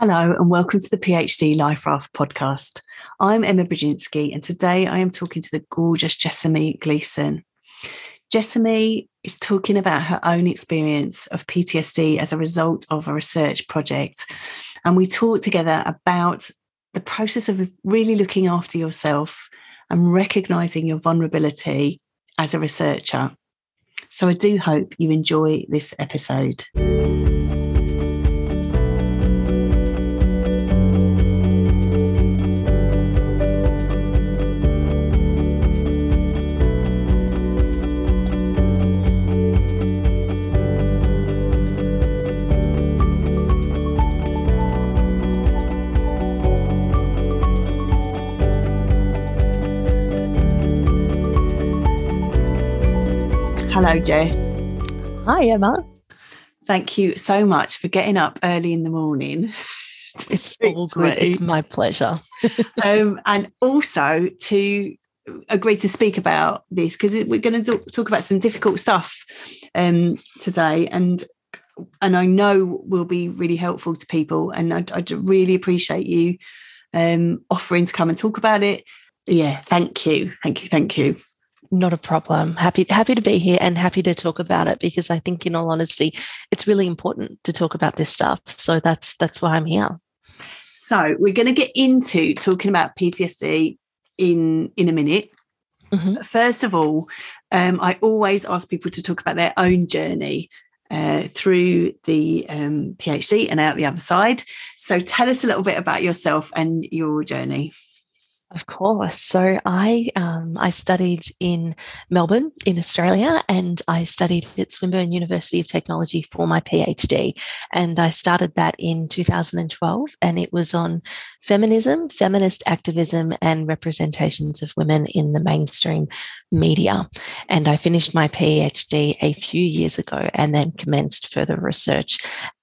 Hello, and welcome to the PhD Life Raft podcast. I'm Emma Brodzinski, and today I am talking to the gorgeous Jessamy Gleeson. Jessamy is talking about her own experience of PTSD as a result of a research project. And we talk together about the process of really looking after yourself and recognizing your vulnerability as a researcher. So I do hope you enjoy this episode. Hello, Jess. Hi, Emma. Thank you so much for getting up early in the morning. it's. It's my pleasure. um, and also to agree to speak about this because we're going to talk about some difficult stuff um, today, and and I know will be really helpful to people. And I, I really appreciate you um, offering to come and talk about it. Yeah, thank you, thank you, thank you. Not a problem. Happy happy to be here and happy to talk about it because I think in all honesty it's really important to talk about this stuff. So that's that's why I'm here. So, we're going to get into talking about PTSD in in a minute. Mm-hmm. First of all, um, I always ask people to talk about their own journey uh, through the um, PhD and out the other side. So, tell us a little bit about yourself and your journey. Of course. So I um, I studied in Melbourne in Australia, and I studied at Swinburne University of Technology for my PhD. And I started that in 2012, and it was on feminism, feminist activism, and representations of women in the mainstream media. And I finished my PhD a few years ago, and then commenced further research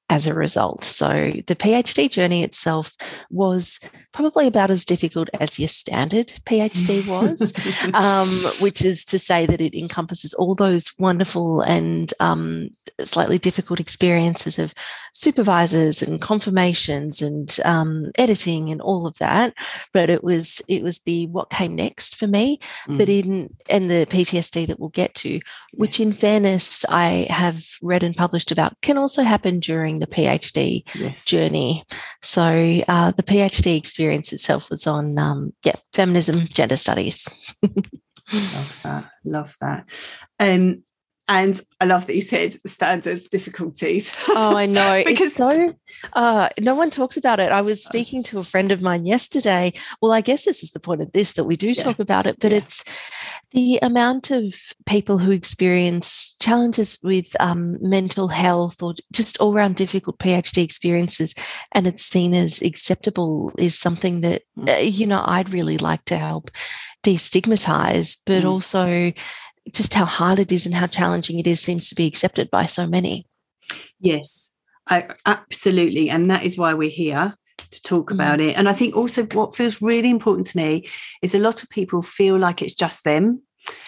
as a result. So the PhD journey itself was probably about as difficult as your standard PhD was, um, which is to say that it encompasses all those wonderful and um, slightly difficult experiences of supervisors and confirmations and um, editing and all of that. But it was it was the what came next for me, mm. but in and the PTSD that we'll get to, which yes. in fairness I have read and published about, can also happen during the PhD yes. journey. So uh, the PhD experience experience itself was on, um, yeah, feminism, gender studies. love that. Love that. Um, and I love that you said standards difficulties. Oh, I know. because it's so uh, no one talks about it. I was uh. speaking to a friend of mine yesterday. Well, I guess this is the point of this that we do yeah. talk about it, but yeah. it's the amount of people who experience challenges with um, mental health or just all around difficult PhD experiences, and it's seen as acceptable is something that mm. uh, you know I'd really like to help destigmatize, but mm. also just how hard it is and how challenging it is seems to be accepted by so many. Yes, I, absolutely. And that is why we're here to talk mm. about it. And I think also what feels really important to me is a lot of people feel like it's just them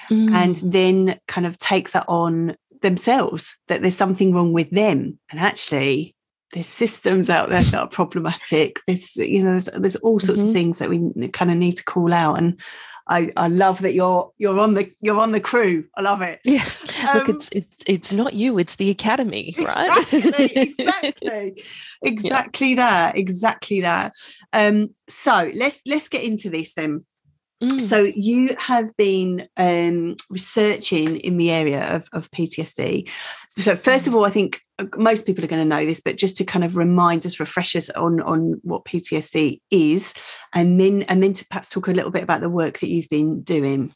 mm. and then kind of take that on themselves, that there's something wrong with them. And actually, there's systems out there that are problematic. There's, you know, there's, there's all sorts mm-hmm. of things that we kind of need to call out. And I, I love that you're you're on the you're on the crew. I love it. Yeah. Um, Look, it's it's it's not you, it's the academy, right? Exactly, exactly. exactly yeah. that. Exactly that. Um, so let's let's get into this then. Mm. So you have been um, researching in the area of, of PTSD. So first mm. of all, I think uh, most people are going to know this, but just to kind of remind us, refresh us on on what PTSD is, and then and then to perhaps talk a little bit about the work that you've been doing.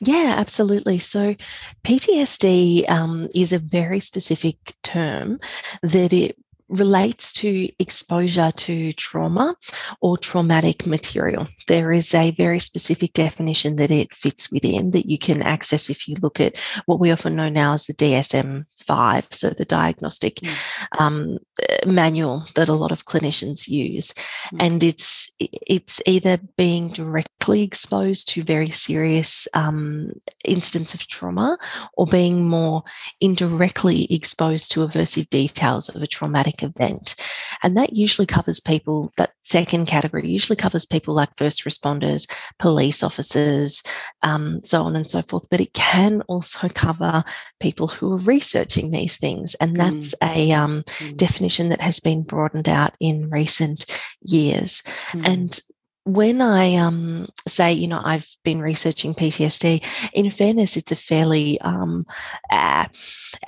Yeah, absolutely. So, PTSD um, is a very specific term that it relates to exposure to trauma or traumatic material. There is a very specific definition that it fits within that you can access if you look at what we often know now as the DSM 5, so the diagnostic mm. um, manual that a lot of clinicians use. Mm. And it's it's either being directly exposed to very serious um, incidents of trauma or being more indirectly exposed to aversive details of a traumatic event. And that usually covers people, that second category usually covers people like first responders, police officers, um, so on and so forth. But it can also cover people who are researching these things. And that's mm. a um, mm. definition that has been broadened out in recent years. Mm. And when I um, say, you know, I've been researching PTSD, in fairness, it's a fairly um, uh,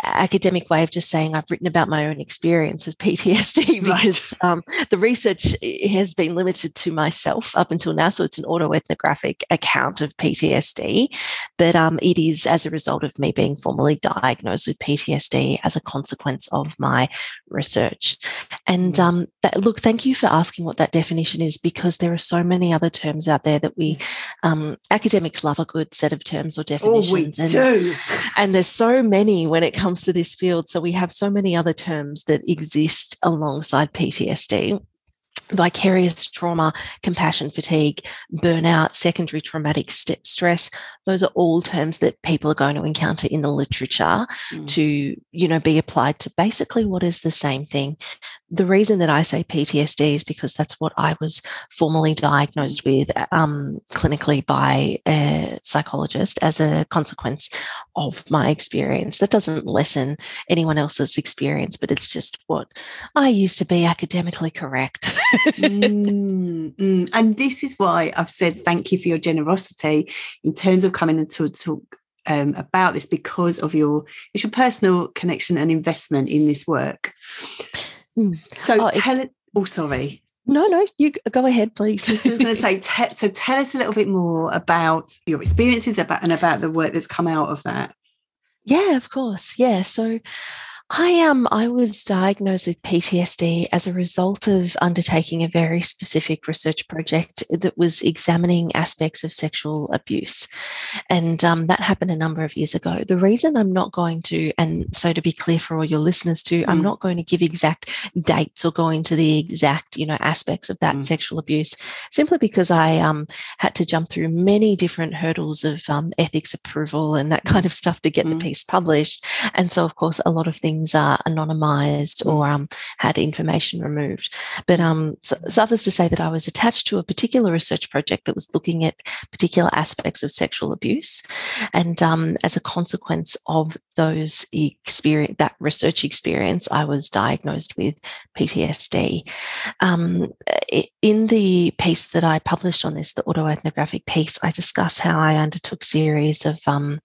academic way of just saying I've written about my own experience of PTSD because right. um, the research has been limited to myself up until now. So it's an autoethnographic account of PTSD, but um, it is as a result of me being formally diagnosed with PTSD as a consequence of my research. And mm. um, that, look, thank you for asking what that definition is because there are so many other terms out there that we um, academics love a good set of terms or definitions. Oh, we do. And there's so many when it comes to this field. So we have so many other terms that exist alongside PTSD vicarious trauma, compassion fatigue, burnout, secondary traumatic st- stress. Those are all terms that people are going to encounter in the literature mm. to, you know, be applied to basically what is the same thing. The reason that I say PTSD is because that's what I was formally diagnosed with um, clinically by a psychologist as a consequence of my experience. That doesn't lessen anyone else's experience, but it's just what I used to be academically correct. mm, mm. And this is why I've said thank you for your generosity in terms of coming and to talk um, about this because of your it's your personal connection and investment in this work. Mm. So oh, tell it. Oh, sorry. No, no, you go ahead, please. I was going to say, te- so tell us a little bit more about your experiences about and about the work that's come out of that. Yeah, of course. Yeah. So I um I was diagnosed with PTSD as a result of undertaking a very specific research project that was examining aspects of sexual abuse, and um, that happened a number of years ago. The reason I'm not going to, and so to be clear for all your listeners too, mm. I'm not going to give exact dates or go into the exact you know aspects of that mm. sexual abuse, simply because I um had to jump through many different hurdles of um, ethics approval and that kind of stuff to get mm. the piece published, and so of course a lot of things things are anonymized or um, had information removed. But um, suffice to say that I was attached to a particular research project that was looking at particular aspects of sexual abuse. And um, as a consequence of those experience, that research experience, I was diagnosed with PTSD. Um, in the piece that I published on this, the autoethnographic piece, I discuss how I undertook series of um,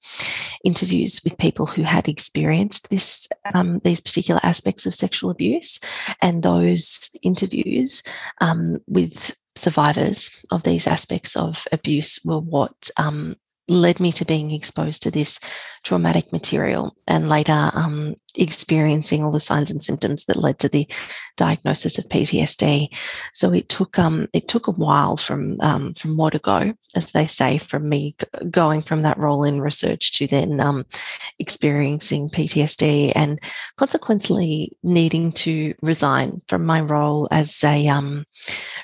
interviews with people who had experienced this um, these particular aspects of sexual abuse, and those interviews um, with survivors of these aspects of abuse were what um, led me to being exposed to this traumatic material and later um, experiencing all the signs and symptoms that led to the diagnosis of PTSD. So it took um, it took a while from um, from more to go, as they say, from me going from that role in research to then um, experiencing PTSD and consequently needing to resign from my role as a um,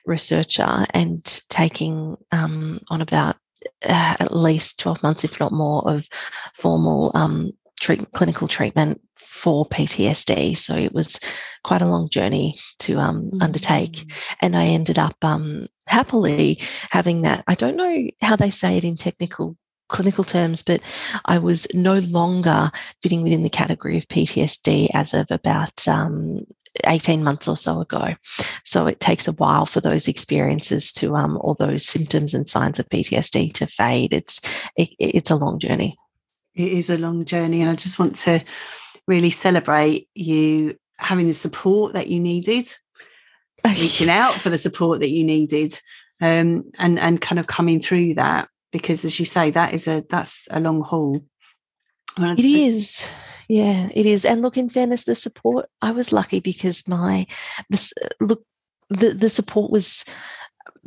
researcher and taking um, on about uh, at least 12 months, if not more, of formal um, treat, clinical treatment for PTSD. So it was quite a long journey to um, mm-hmm. undertake. And I ended up um, happily having that. I don't know how they say it in technical clinical terms, but I was no longer fitting within the category of PTSD as of about um, 18 months or so ago. So it takes a while for those experiences to, um, all those symptoms and signs of PTSD to fade. It's, it, it's a long journey. It is a long journey. And I just want to really celebrate you having the support that you needed, reaching out for the support that you needed, um, and, and kind of coming through that. Because as you say, that is a, that's a long haul. It is yeah, it is. And look, in fairness, the support I was lucky because my this look the the support was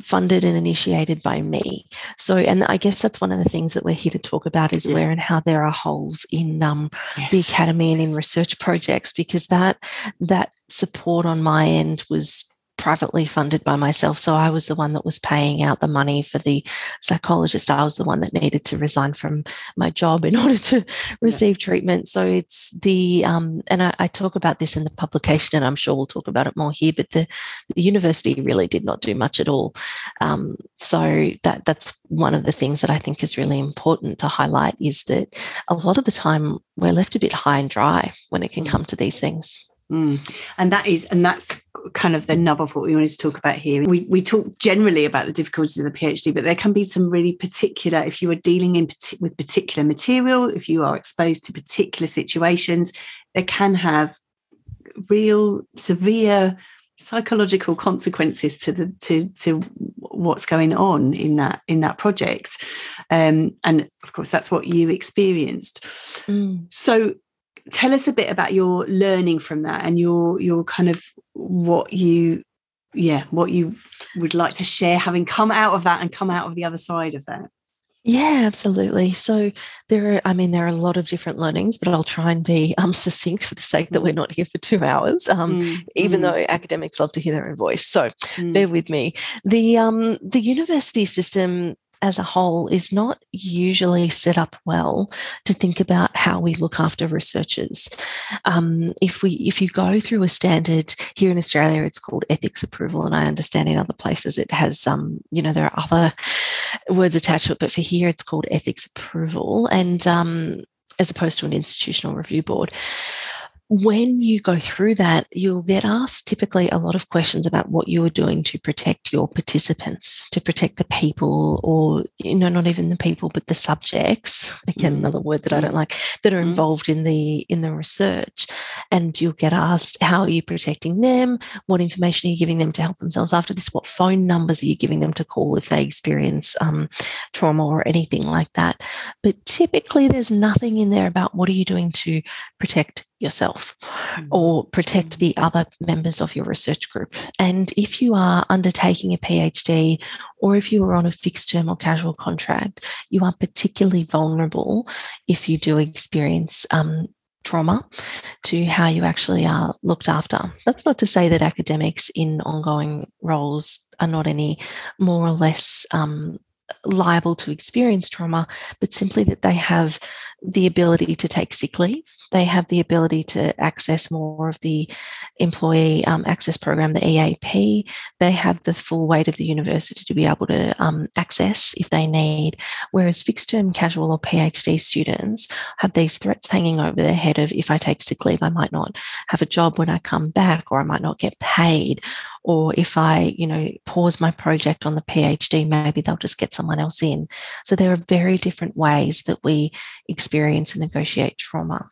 funded and initiated by me. So, and I guess that's one of the things that we're here to talk about is yeah. where and how there are holes in um, yes. the academy and in research projects because that that support on my end was privately funded by myself. So I was the one that was paying out the money for the psychologist. I was the one that needed to resign from my job in order to receive yeah. treatment. So it's the, um, and I, I, talk about this in the publication, and I'm sure we'll talk about it more here, but the, the university really did not do much at all. Um, so that that's one of the things that I think is really important to highlight is that a lot of the time we're left a bit high and dry when it can mm. come to these things. Mm. And that is, and that's kind of the nub of what we wanted to talk about here. We we talk generally about the difficulties of the PhD, but there can be some really particular. If you are dealing in with particular material, if you are exposed to particular situations, there can have real severe psychological consequences to the to to what's going on in that in that project um, and of course that's what you experienced mm. so tell us a bit about your learning from that and your your kind of what you yeah what you would like to share having come out of that and come out of the other side of that yeah, absolutely. So there are, I mean, there are a lot of different learnings, but I'll try and be um, succinct for the sake that we're not here for two hours, um, mm, even mm. though academics love to hear their own voice. So mm. bear with me. The um, the university system as a whole is not usually set up well to think about how we look after researchers. Um, if we if you go through a standard here in Australia, it's called ethics approval, and I understand in other places it has um, you know there are other words attached to it, but for here it's called ethics approval, and um, as opposed to an institutional review board when you go through that, you'll get asked typically a lot of questions about what you are doing to protect your participants, to protect the people, or, you know, not even the people, but the subjects. Again, mm. another word that I don't mm. like, that are mm. involved in the in the research. And you'll get asked, how are you protecting them? What information are you giving them to help themselves after this? What phone numbers are you giving them to call if they experience um, trauma or anything like that? But typically there's nothing in there about what are you doing to protect yourself mm. or protect the other members of your research group. And if you are undertaking a PhD or if you are on a fixed term or casual contract, you are particularly vulnerable if you do experience um, trauma to how you actually are looked after. That's not to say that academics in ongoing roles are not any more or less um, liable to experience trauma, but simply that they have the ability to take sick leave. They have the ability to access more of the employee um, access program, the EAP. They have the full weight of the university to be able to um, access if they need. Whereas fixed term casual or PhD students have these threats hanging over their head of if I take sick leave, I might not have a job when I come back, or I might not get paid, or if I, you know, pause my project on the PhD, maybe they'll just get someone else in. So there are very different ways that we experience and negotiate trauma.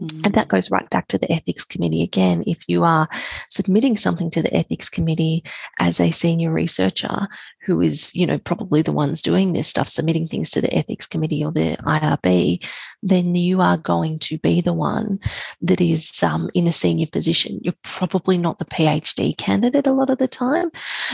Mm. And that goes right back to the ethics committee again. If you are submitting something to the ethics committee as a senior researcher who is, you know, probably the ones doing this stuff, submitting things to the ethics committee or the IRB, then you are going to be the one that is um, in a senior position. You're probably not the PhD candidate a lot of the time.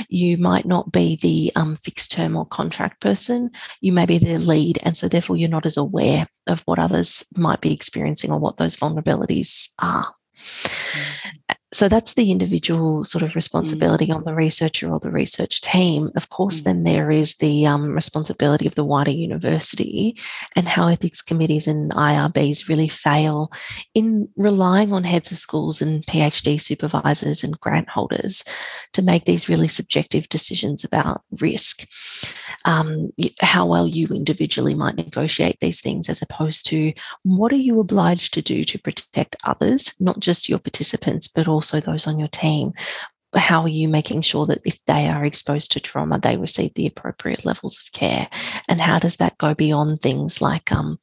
You might not be the um, fixed term or contract person. You may be the lead. And so, therefore, you're not as aware of what others might be experiencing or what those vulnerabilities are. Mm-hmm so that's the individual sort of responsibility mm. on the researcher or the research team. Of course, mm. then there is the um, responsibility of the wider university and how ethics committees and IRBs really fail in relying on heads of schools and PhD supervisors and grant holders to make these really subjective decisions about risk, um, how well you individually might negotiate these things, as opposed to what are you obliged to do to protect others, not just your participants, but also also those on your team how are you making sure that if they are exposed to trauma, they receive the appropriate levels of care? And how does that go beyond things like um,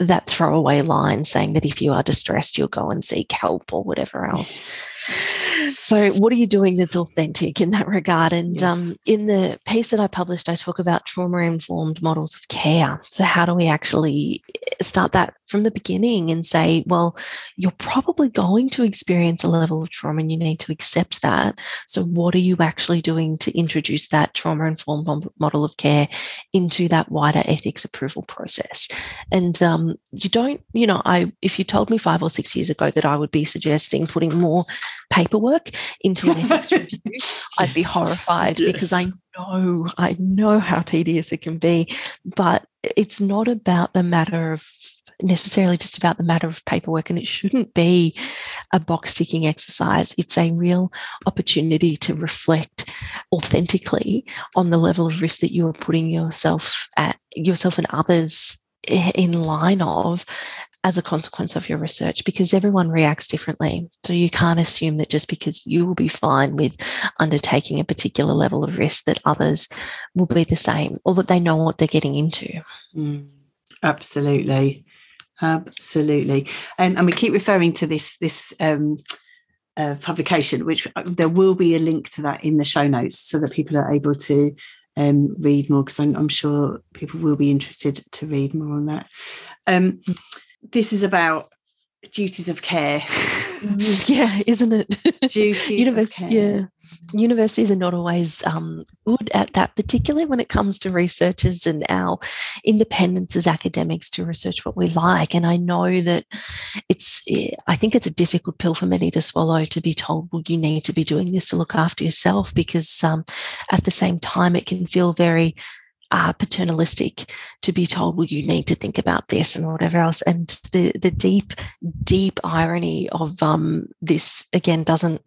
that throwaway line saying that if you are distressed, you'll go and seek help or whatever else? So, what are you doing that's authentic in that regard? And yes. um, in the piece that I published, I talk about trauma informed models of care. So, how do we actually start that from the beginning and say, well, you're probably going to experience a level of trauma and you need to accept that. So, what are you actually doing to introduce that trauma informed model of care into that wider ethics approval process? And um, you don't, you know, I if you told me five or six years ago that I would be suggesting putting more paperwork into an ethics review, I'd be horrified yes. because I know, I know how tedious it can be. But it's not about the matter of necessarily just about the matter of paperwork and it shouldn't be a box ticking exercise. It's a real opportunity to reflect authentically on the level of risk that you are putting yourself at yourself and others eh, in line of as a consequence of your research because everyone reacts differently. So you can't assume that just because you will be fine with undertaking a particular level of risk that others will be the same or that they know what they're getting into. Mm, absolutely. Absolutely. Um, and we keep referring to this this um, uh, publication, which uh, there will be a link to that in the show notes so that people are able to um, read more because I'm, I'm, sure people will be interested to read more on that. This is about duties of care. yeah, isn't it? Duties Univers- of care. Yeah. Universities are not always um, good at that, particularly when it comes to researchers and our independence as academics to research what we like. And I know that it's, I think it's a difficult pill for many to swallow to be told, well, you need to be doing this to look after yourself, because um, at the same time, it can feel very uh, paternalistic to be told, well, you need to think about this and whatever else. And the the deep, deep irony of um, this again doesn't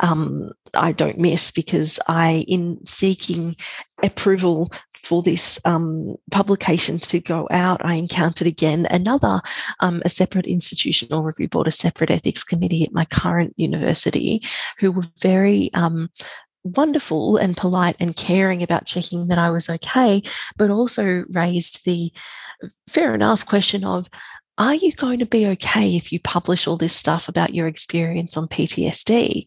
um, I don't miss because I, in seeking approval for this um, publication to go out, I encountered again another, um, a separate institutional review board, a separate ethics committee at my current university, who were very um, wonderful and polite and caring about checking that I was okay, but also raised the fair enough question of are you going to be okay if you publish all this stuff about your experience on PTSD?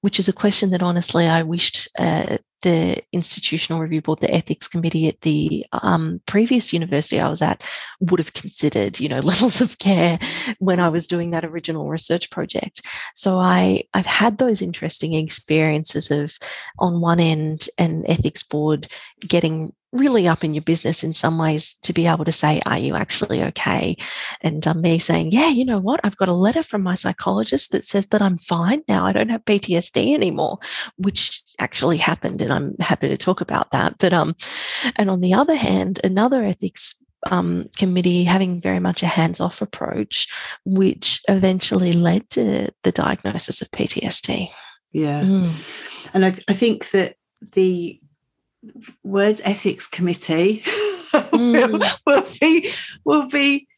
Which is a question that honestly I wished uh, the institutional review board, the ethics committee at the um, previous university I was at would have considered, you know, levels of care when I was doing that original research project. So I I've had those interesting experiences of on one end an ethics board getting really up in your business in some ways to be able to say, Are you actually okay? And um, me saying, Yeah, you know what? I've got a letter from my psychologist that says that I'm fine now. I don't have PTSD anymore, which actually happened. And I'm happy to talk about that. But, um, and on the other hand, another ethics um, committee having very much a hands off approach, which eventually led to the diagnosis of PTSD. Yeah. Mm. And I, I think that the words ethics committee. Mm. will, be will be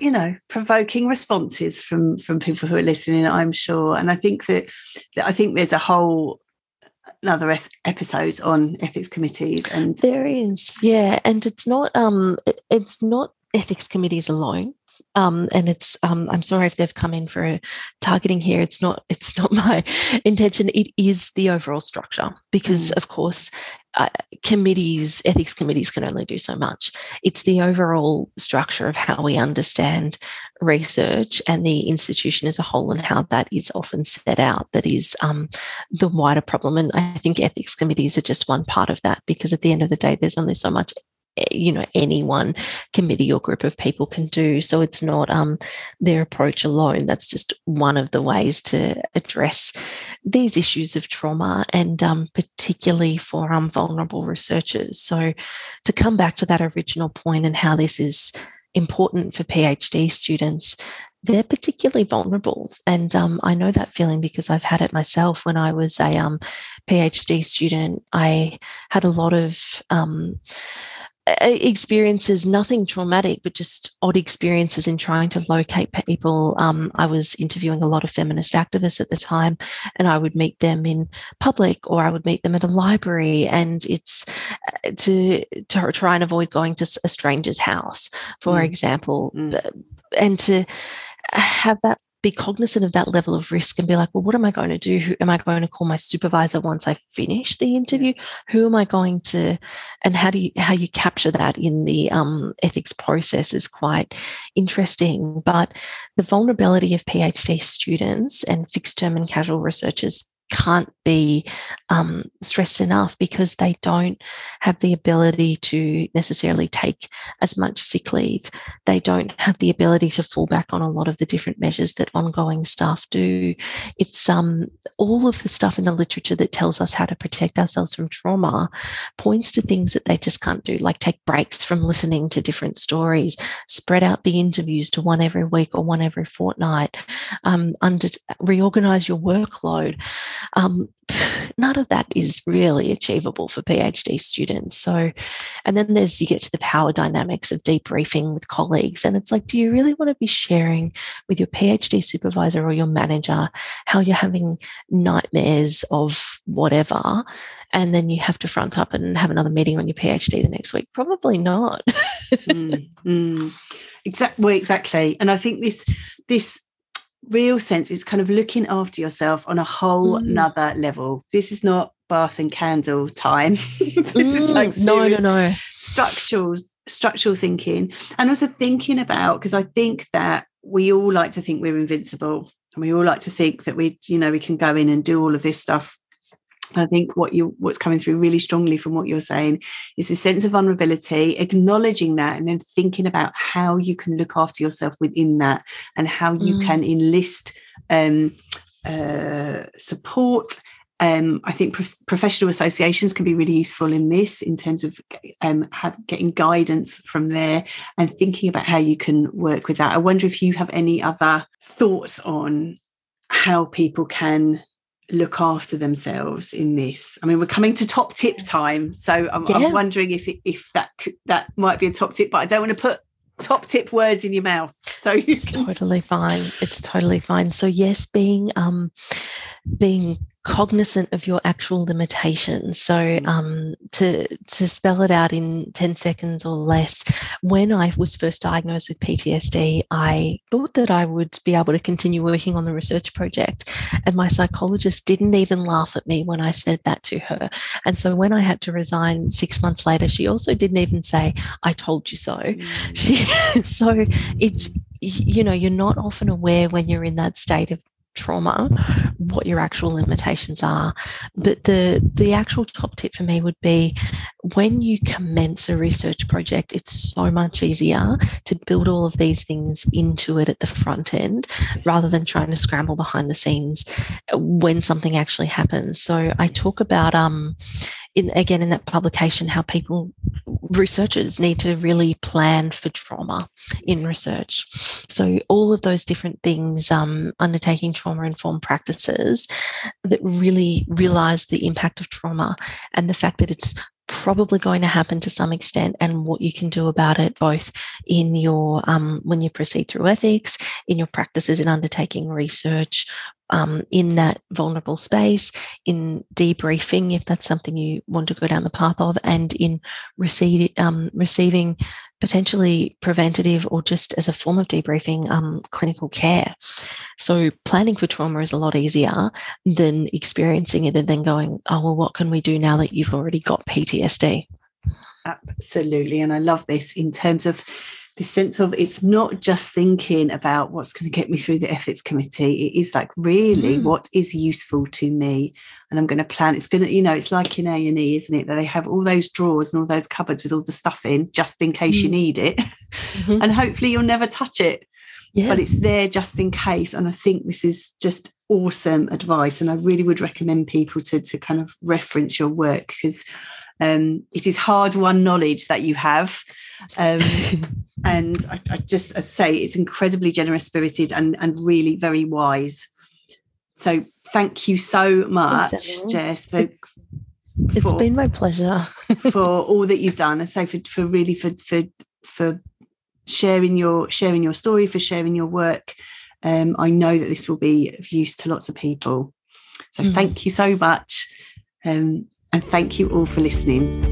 you know provoking responses from from people who are listening i'm sure. And i think that, that i think there's a whole another episode on ethics committees and there is yeah. And it's not um it's not ethics committees alone um, and it's um, I'm sorry if they've come in for targeting here. It's not it's not my intention. It is the overall structure because, mm. of course, uh, committees, ethics committees can only do so much. It's the overall structure of how we understand research and the institution as a whole and how that is often set out that is um, the wider problem. And I think ethics committees are just one part of that because at the end of the day, there's only so much you know any one committee or group of people can do so it's not um, their approach alone that's just one of the ways to address these issues of trauma and um, particularly for um, vulnerable researchers so to come back to that original point and how this is important for phd students they're particularly vulnerable. And um, I know that feeling because I've had it myself when I was a um, PhD student. I had a lot of um, experiences, nothing traumatic, but just odd experiences in trying to locate people. Um, I was interviewing a lot of feminist activists at the time, and I would meet them in public or I would meet them at a library. And it's uh, to, to try and avoid going to a stranger's house, for mm. example, mm. and to have that be cognizant of that level of risk and be like, well, what am I going to do? Who am I going to call my supervisor once I finish the interview? Who am I going to, and how do you how you capture that in the um, ethics process is quite interesting. But the vulnerability of PhD students and fixed term and casual researchers can't be um, stressed enough because they don't have the ability to necessarily take as much sick leave. They don't have the ability to fall back on a lot of the different measures that ongoing staff do. It's um, all of the stuff in the literature that tells us how to protect ourselves from trauma points to things that they just can't do, like take breaks from listening to different stories, spread out the interviews to one every week or one every fortnight, um, under, reorganize your workload. Um, none of that is really achievable for PhD students. So, and then there's you get to the power dynamics of debriefing with colleagues. And it's like, do you really want to be sharing with your PhD supervisor or your manager how you're having nightmares of whatever? And then you have to front up and have another meeting on your PhD the next week? Probably not. mm, mm. Exactly. Exactly. And I think this this real sense is kind of looking after yourself on a whole mm. nother level. This is not bath and candle time. this mm. is like no, no, no. structural structural thinking and also thinking about because I think that we all like to think we're invincible and we all like to think that we you know we can go in and do all of this stuff I think what you what's coming through really strongly from what you're saying is a sense of vulnerability, acknowledging that, and then thinking about how you can look after yourself within that, and how you mm. can enlist um, uh, support. Um, I think pro- professional associations can be really useful in this, in terms of um, have, getting guidance from there and thinking about how you can work with that. I wonder if you have any other thoughts on how people can look after themselves in this? I mean, we're coming to top tip time, so I'm, yeah. I'm wondering if if that could, that might be a top tip, but I don't want to put top tip words in your mouth. So you it's totally fine. It's totally fine. So yes, being um being cognizant of your actual limitations. So mm. um, to to spell it out in 10 seconds or less, when I was first diagnosed with PTSD, I thought that I would be able to continue working on the research project. And my psychologist didn't even laugh at me when I said that to her. And so when I had to resign six months later, she also didn't even say, I told you so. Mm. She so it's you know, you're not often aware when you're in that state of trauma what your actual limitations are. But the the actual top tip for me would be when you commence a research project it's so much easier to build all of these things into it at the front end rather than trying to scramble behind the scenes when something actually happens. So i talk about um in again in that publication how people researchers need to really plan for trauma in research. So, all of those different things, um, undertaking trauma informed practices that really realize the impact of trauma and the fact that it's probably going to happen to some extent and what you can do about it both in your um, when you proceed through ethics in your practices in undertaking research um, in that vulnerable space, in debriefing, if that's something you want to go down the path of, and in um, receiving potentially preventative or just as a form of debriefing um, clinical care. So, planning for trauma is a lot easier than experiencing it and then going, oh, well, what can we do now that you've already got PTSD? Absolutely. And I love this in terms of this sense of it's not just thinking about what's going to get me through the ethics committee it is like really mm. what is useful to me and i'm going to plan it's going to you know it's like in a&e isn't it that they have all those drawers and all those cupboards with all the stuff in just in case mm. you need it mm-hmm. and hopefully you'll never touch it yeah. but it's there just in case and i think this is just awesome advice and i really would recommend people to to kind of reference your work because um, it is hard won knowledge that you have. Um, and I, I, just I say it's incredibly generous spirited and, and really very wise. So thank you so much, Jess, for, it's for, been my pleasure for all that you've done. I say for, for really for for for sharing your sharing your story, for sharing your work. Um, I know that this will be of use to lots of people. So mm-hmm. thank you so much. Um, and thank you all for listening.